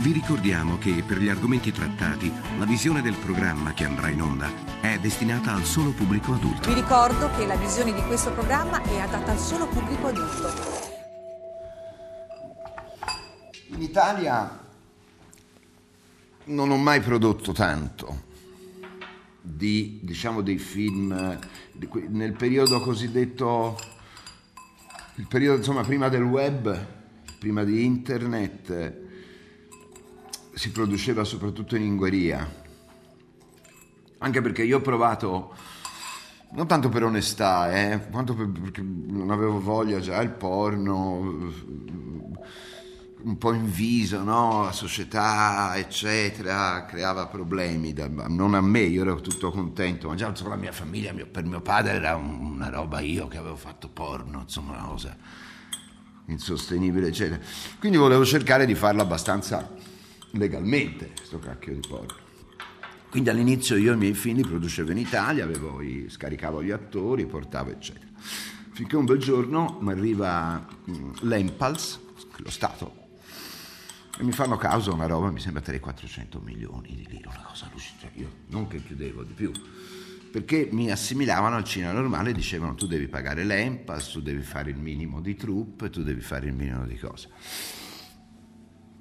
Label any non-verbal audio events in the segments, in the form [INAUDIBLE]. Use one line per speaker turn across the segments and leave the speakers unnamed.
Vi ricordiamo che per gli argomenti trattati la visione del programma che andrà in onda è destinata al solo pubblico adulto.
Vi ricordo che la visione di questo programma è adatta al solo pubblico adulto.
In Italia non ho mai prodotto tanto di, diciamo, dei film nel periodo cosiddetto, il periodo insomma prima del web, prima di internet, si produceva soprattutto in Ungheria. Anche perché io ho provato, non tanto per onestà, eh, quanto per, perché non avevo voglia già il porno, un po' in viso, no? la società, eccetera, creava problemi, da, non a me, io ero tutto contento, ma già la mia famiglia, mio, per mio padre era una roba io che avevo fatto porno, insomma una cosa insostenibile, eccetera. Quindi volevo cercare di farlo abbastanza legalmente, questo cacchio di porno. Quindi all'inizio io i miei film li producevo in Italia, avevo, scaricavo gli attori, portavo, eccetera. Finché un bel giorno mi arriva mm, l'Empals, lo Stato e mi fanno causa una roba, mi sembra 300-400 milioni di lire, una cosa allucinante, io non che chiudevo di più, perché mi assimilavano al cinema normale dicevano tu devi pagare l'EMPAS, tu devi fare il minimo di truppe, tu devi fare il minimo di cose.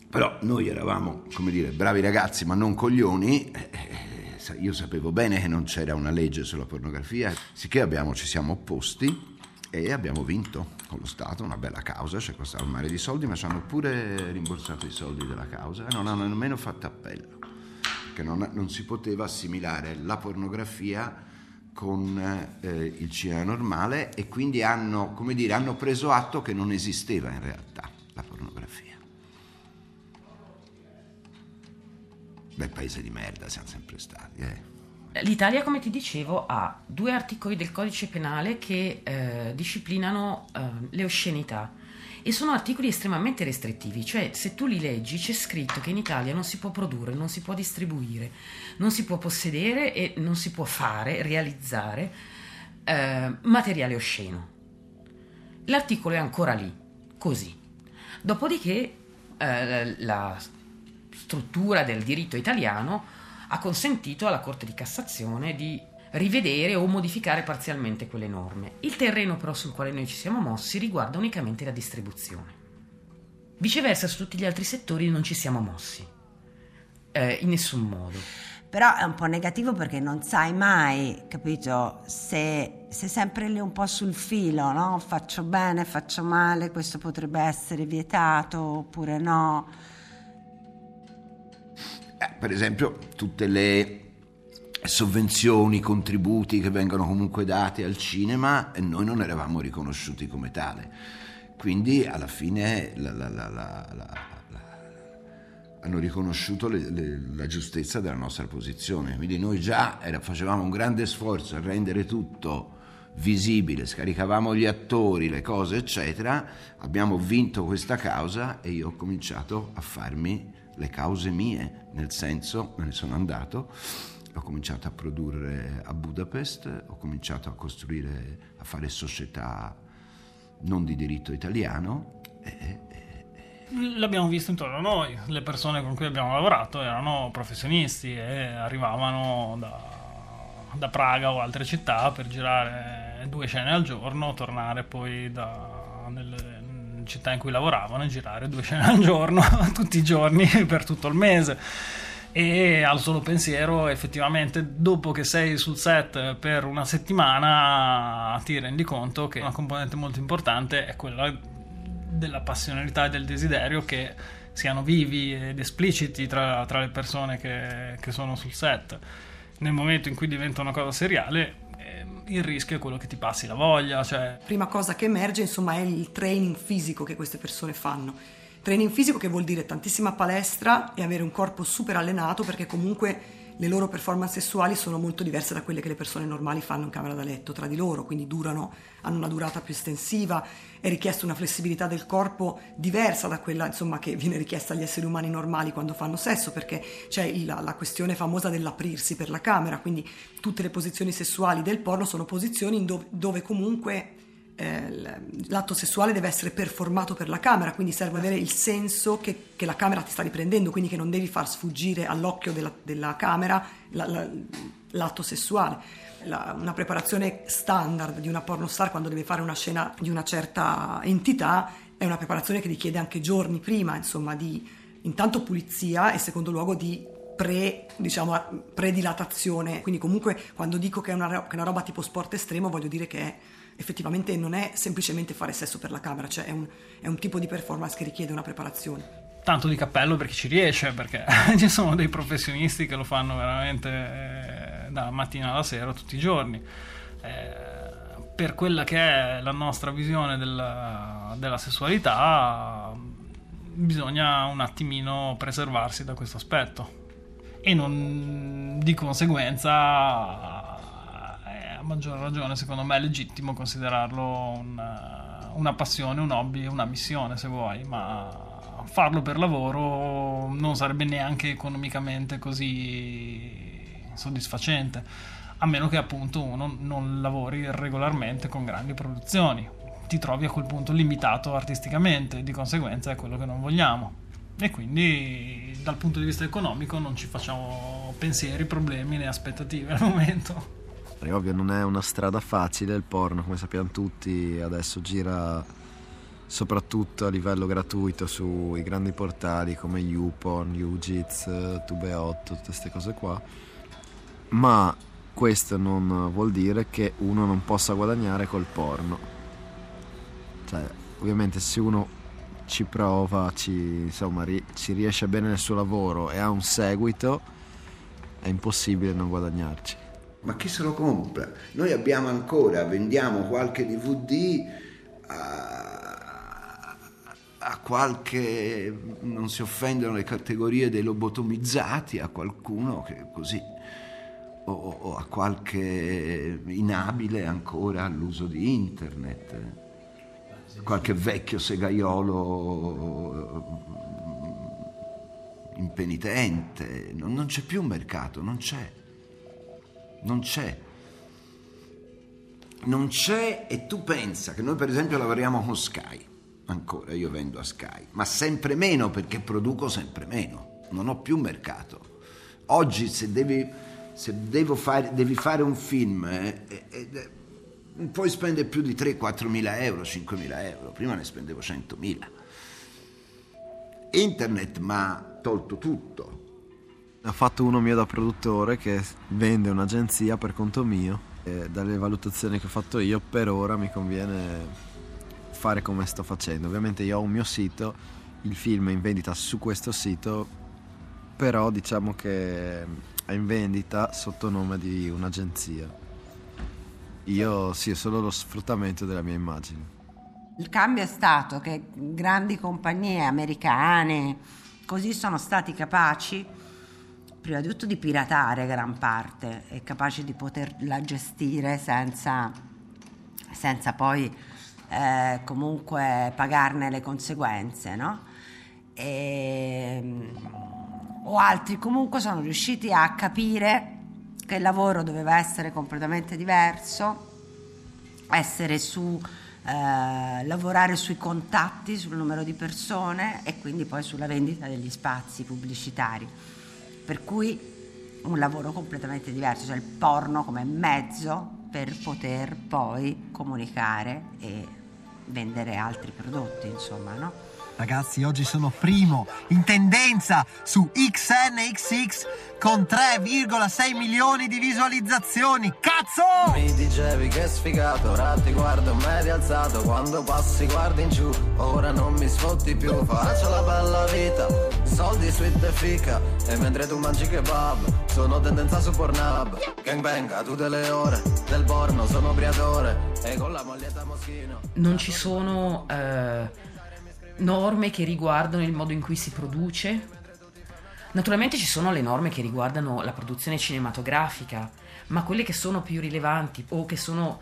Però noi eravamo, come dire, bravi ragazzi ma non coglioni, io sapevo bene che non c'era una legge sulla pornografia, sicché abbiamo, ci siamo opposti e abbiamo vinto con lo Stato, una bella causa, ci è costato un mare di soldi, ma ci hanno pure rimborsato i soldi della causa e non hanno nemmeno fatto appello, perché non, non si poteva assimilare la pornografia con eh, il cinema normale e quindi hanno, dire, hanno preso atto che non esisteva in realtà Bel paese di merda siamo sempre stati, eh.
L'Italia, come ti dicevo, ha due articoli del codice penale che eh, disciplinano eh, le oscenità e sono articoli estremamente restrittivi, cioè se tu li leggi c'è scritto che in Italia non si può produrre, non si può distribuire, non si può possedere e non si può fare, realizzare eh, materiale osceno. L'articolo è ancora lì, così. Dopodiché eh, la struttura del diritto italiano ha consentito alla Corte di Cassazione di rivedere o modificare parzialmente quelle norme. Il terreno però sul quale noi ci siamo mossi riguarda unicamente la distribuzione. Viceversa su tutti gli altri settori non ci siamo mossi, eh, in nessun modo.
Però è un po' negativo perché non sai mai, capito, se sei sempre lì un po' sul filo, no? Faccio bene, faccio male, questo potrebbe essere vietato oppure no
eh, per esempio, tutte le sovvenzioni, contributi che vengono comunque dati al cinema e noi non eravamo riconosciuti come tale. Quindi alla fine la, la, la, hanno riconosciuto le, le, la giustezza della nostra posizione. Quindi noi già era, facevamo un grande sforzo a rendere tutto visibile, scaricavamo gli attori, le cose, eccetera. Abbiamo vinto questa causa e io ho cominciato a farmi le cause mie, nel senso me ne sono andato, ho cominciato a produrre a Budapest, ho cominciato a costruire, a fare società non di diritto italiano. E,
L'abbiamo visto intorno a noi, le persone con cui abbiamo lavorato erano professionisti e arrivavano da, da Praga o altre città per girare due scene al giorno, tornare poi da, nelle, città in cui lavoravano e girare due scene al giorno [LAUGHS] tutti i giorni per tutto il mese. E al solo pensiero effettivamente dopo che sei sul set per una settimana ti rendi conto che una componente molto importante è quella della passionalità e del desiderio che siano vivi ed espliciti tra, tra le persone che, che sono sul set. Nel momento in cui diventa una cosa seriale il rischio è quello che ti passi la voglia. Cioè...
Prima cosa che emerge, insomma, è il training fisico che queste persone fanno. Training fisico che vuol dire tantissima palestra e avere un corpo super allenato perché comunque le loro performance sessuali sono molto diverse da quelle che le persone normali fanno in camera da letto tra di loro, quindi durano, hanno una durata più estensiva, è richiesta una flessibilità del corpo diversa da quella insomma, che viene richiesta agli esseri umani normali quando fanno sesso, perché c'è la, la questione famosa dell'aprirsi per la camera, quindi tutte le posizioni sessuali del porno sono posizioni dove, dove comunque eh, l'atto sessuale deve essere performato per la camera, quindi serve avere il senso che, che, la camera ti sta riprendendo, quindi che non devi far sfuggire all'occhio della, della camera la, la, l'atto sessuale. La, una preparazione standard di una pornostar quando deve fare una scena di una certa entità è una preparazione che richiede anche giorni prima, insomma, di intanto pulizia e secondo luogo di pre, diciamo, predilatazione. Quindi comunque quando dico che è, una, che è una roba tipo sport estremo voglio dire che è effettivamente non è semplicemente fare sesso per la camera, cioè è un, è un tipo di performance che richiede una preparazione
tanto di cappello per chi ci riesce, perché [LAUGHS] ci sono dei professionisti che lo fanno veramente eh, dalla mattina alla sera tutti i giorni. Eh, per quella che è la nostra visione della, della, sessualità, bisogna un attimino preservarsi da questo aspetto. E non di conseguenza a maggior ragione secondo me è legittimo considerarlo una, una passione, un hobby, una missione se vuoi, ma farlo per lavoro non sarebbe neanche economicamente così soddisfacente, a meno che appunto uno non lavori regolarmente con grandi produzioni. Ti trovi a quel punto limitato artisticamente, di conseguenza è quello che non vogliamo. E quindi dal punto di vista economico non ci facciamo pensieri, problemi né aspettative al momento.
È ovvio, non è una strada facile il porno, come sappiamo tutti, adesso gira soprattutto a livello gratuito sui grandi portali come YouPorn, YouJits, Tube8, tutte queste cose qua. Ma questo non vuol dire che uno non possa guadagnare col porno. Cioè, ovviamente se uno ci prova, ci, insomma, ri- ci riesce bene nel suo lavoro e ha un seguito, è impossibile non guadagnarci
ma chi se lo compra? Noi abbiamo ancora, vendiamo qualche DVD a, a qualche, non si offendono le categorie dei lobotomizzati, a qualcuno che così, o, o a qualche inabile ancora all'uso di internet, qualche vecchio segaiolo impenitente, non c'è più un mercato, non c'è non c'è. Non c'è e tu pensa che noi per esempio lavoriamo con Sky, ancora io vendo a Sky, ma sempre meno perché produco sempre meno, non ho più mercato. Oggi se devi, se fare, devi fare un film eh, eh, eh, non puoi spendere più di 3-4 mila euro, 5 mila euro, prima ne spendevo 100 mila. Internet mi ha tolto tutto,
ha fatto uno mio da produttore che vende un'agenzia per conto mio e dalle valutazioni che ho fatto io per ora mi conviene fare come sto facendo. Ovviamente io ho un mio sito, il film è in vendita su questo sito, però diciamo che è in vendita sotto nome di un'agenzia. Io sì, è solo lo sfruttamento della mia immagine.
Il cambio è stato che grandi compagnie americane così sono stati capaci prima di tutto di piratare gran parte e capaci di poterla gestire senza, senza poi eh, comunque pagarne le conseguenze, no? E, o altri comunque sono riusciti a capire che il lavoro doveva essere completamente diverso, essere su eh, lavorare sui contatti, sul numero di persone e quindi poi sulla vendita degli spazi pubblicitari per cui un lavoro completamente diverso, cioè il porno come mezzo per poter poi comunicare e vendere altri prodotti, insomma, no?
Ragazzi, oggi sono primo in tendenza su XNXX con 3,6 milioni di visualizzazioni. Cazzo!
Mi dicevi che sfigato, ora ti guardo medio alzato. Quando passi guardi in giù, ora non mi sfotti più. Faccio la bella vita, soldi, sweet e fica. E mentre tu mangi kebab, sono tendenza su Pornhub. Gangbang a tutte le ore, del porno sono briatore. E con la moglietta moschino.
Non ci sono... Uh norme che riguardano il modo in cui si produce. Naturalmente ci sono le norme che riguardano la produzione cinematografica, ma quelle che sono più rilevanti o che sono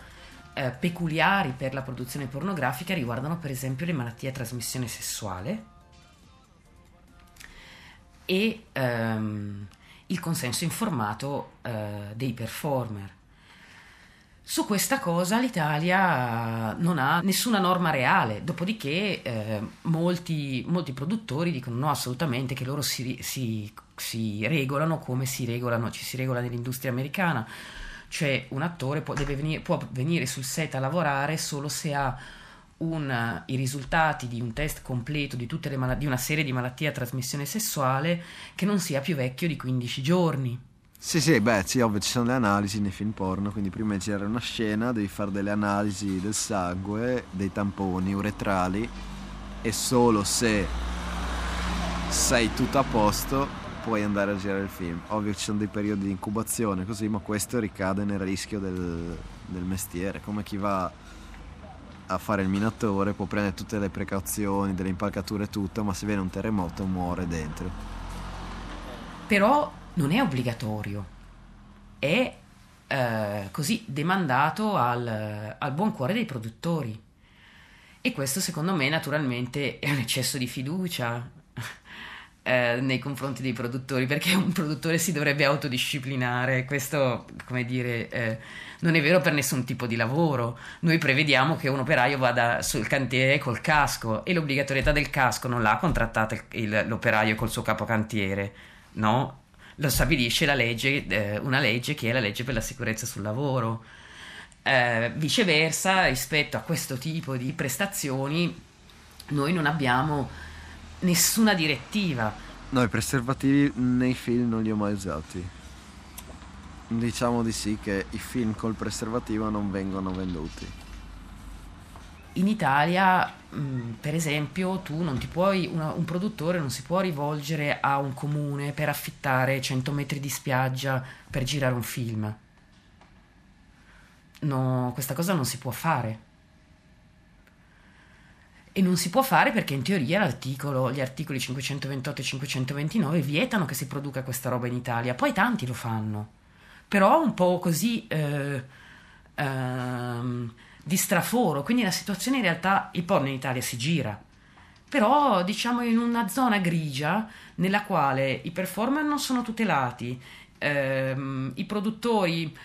eh, peculiari per la produzione pornografica riguardano per esempio le malattie a trasmissione sessuale e ehm, il consenso informato eh, dei performer. Su questa cosa l'Italia non ha nessuna norma reale, dopodiché eh, molti, molti, produttori dicono no assolutamente che loro si, si, si, regolano come si regolano, ci si regola nell'industria americana, cioè un attore può, venire, può venire sul set a lavorare solo se ha un, i risultati di un test completo di, mal- di una serie di malattie a trasmissione sessuale che non sia più vecchio di 15 giorni.
Sì, sì, beh, sì, ovvio, ci sono le analisi nei film porno, quindi prima di girare una scena devi fare delle analisi del sangue, dei tamponi uretrali e solo se sei tutto a posto puoi andare a girare il film. Ovvio ci sono dei periodi di incubazione così, ma questo ricade nel rischio del, del mestiere, come chi va a fare il minatore può prendere tutte le precauzioni, delle impalcature e tutto, ma se viene un terremoto muore dentro.
Però non è obbligatorio, è eh, così demandato al, al buon cuore dei produttori. E questo secondo me naturalmente è un eccesso di fiducia eh, nei confronti dei produttori, perché un produttore si dovrebbe autodisciplinare, questo come dire eh, non è vero per nessun tipo di lavoro. Noi prevediamo che un operaio vada sul cantiere col casco e l'obbligatorietà del casco non l'ha contrattata il, l'operaio col suo capocantiere, no? lo stabilisce la legge, eh, una legge che è la legge per la sicurezza sul lavoro. Eh, viceversa, rispetto a questo tipo di prestazioni, noi non abbiamo nessuna direttiva.
No, i preservativi nei film non li ho mai usati. Diciamo di sì che i film col preservativo non vengono venduti
in Italia, mh, per esempio, tu non ti puoi, un produttore non si può rivolgere a un comune per affittare 100 metri di spiaggia per girare un film. No, questa cosa non si può fare. E non si può fare perché in teoria gli articoli 528 e 529 vietano che si produca questa roba in Italia. Poi tanti lo fanno. Però un po' così... Eh, ehm, di straforo, quindi la situazione in realtà, il porno in Italia si gira, però diciamo in una zona grigia nella quale i performer non sono tutelati, ehm, i produttori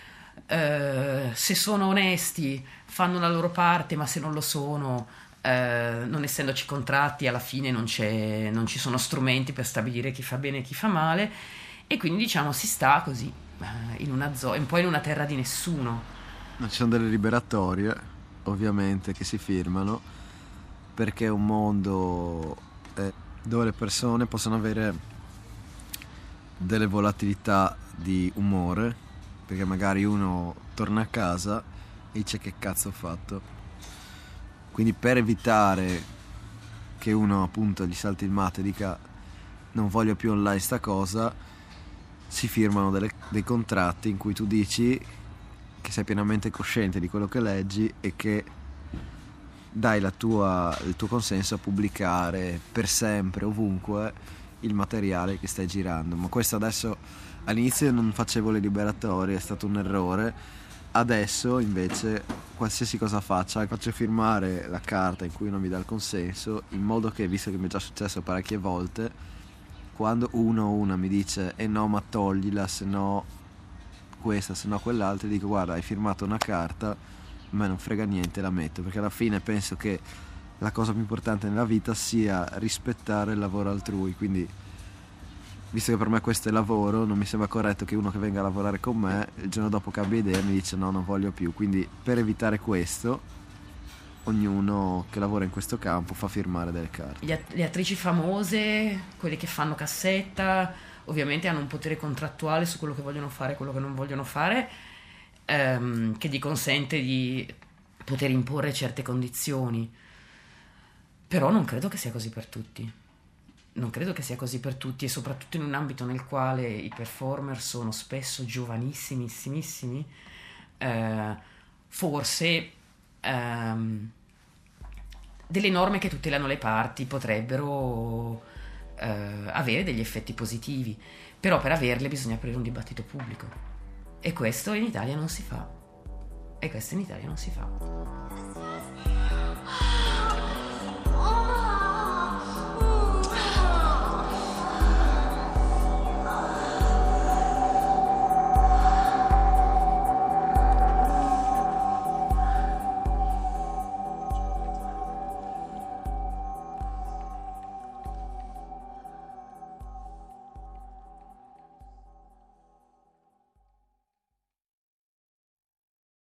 eh, se sono onesti fanno la loro parte, ma se non lo sono, eh, non essendoci contratti, alla fine non, non, ci sono strumenti per stabilire chi fa bene e chi fa male, e quindi diciamo si sta così, eh, in una zona, un po' in una terra di nessuno.
Ci sono delle liberatorie ovviamente che si firmano perché è un mondo eh, dove le persone possono avere delle volatilità di umore perché magari uno torna a casa e dice che cazzo ho fatto quindi per evitare che uno appunto gli salti il mate e dica non voglio più online sta cosa si firmano delle, dei contratti in cui tu dici che sei pienamente cosciente di quello che leggi e che dai tua, il tuo consenso a pubblicare per sempre, ovunque, il materiale che stai girando. Ma questo adesso all'inizio non facevo le liberatorie, è stato un errore. Adesso invece qualsiasi cosa faccia faccio firmare la carta in cui non mi dà il consenso in modo che, visto che mi è già successo parecchie volte, quando uno o una mi dice e eh no ma toglila se no questa, se no quell'altra, dico guarda hai firmato una carta, a me non frega niente, la metto, perché alla fine penso che la cosa più importante nella vita sia rispettare il lavoro altrui, quindi visto che per me questo è lavoro, non mi sembra corretto che uno che venga a lavorare con me il giorno dopo cambia idea e mi dice no, non voglio più, quindi per evitare questo ognuno che lavora in questo campo fa firmare delle carte.
Le attrici famose, quelle che fanno cassetta, ovviamente hanno un potere contrattuale su quello che vogliono fare e quello che non vogliono fare, ehm, che gli consente di poter imporre certe condizioni. Però non credo che sia così per tutti. Non credo che sia così per tutti e soprattutto in un ambito nel quale i performer sono spesso giovanissimissimi, eh, forse ehm, delle norme che tutelano le parti potrebbero eh, avere degli effetti positivi, però per averle bisogna aprire un dibattito pubblico e questo in Italia non si fa. E questo in Italia non si fa.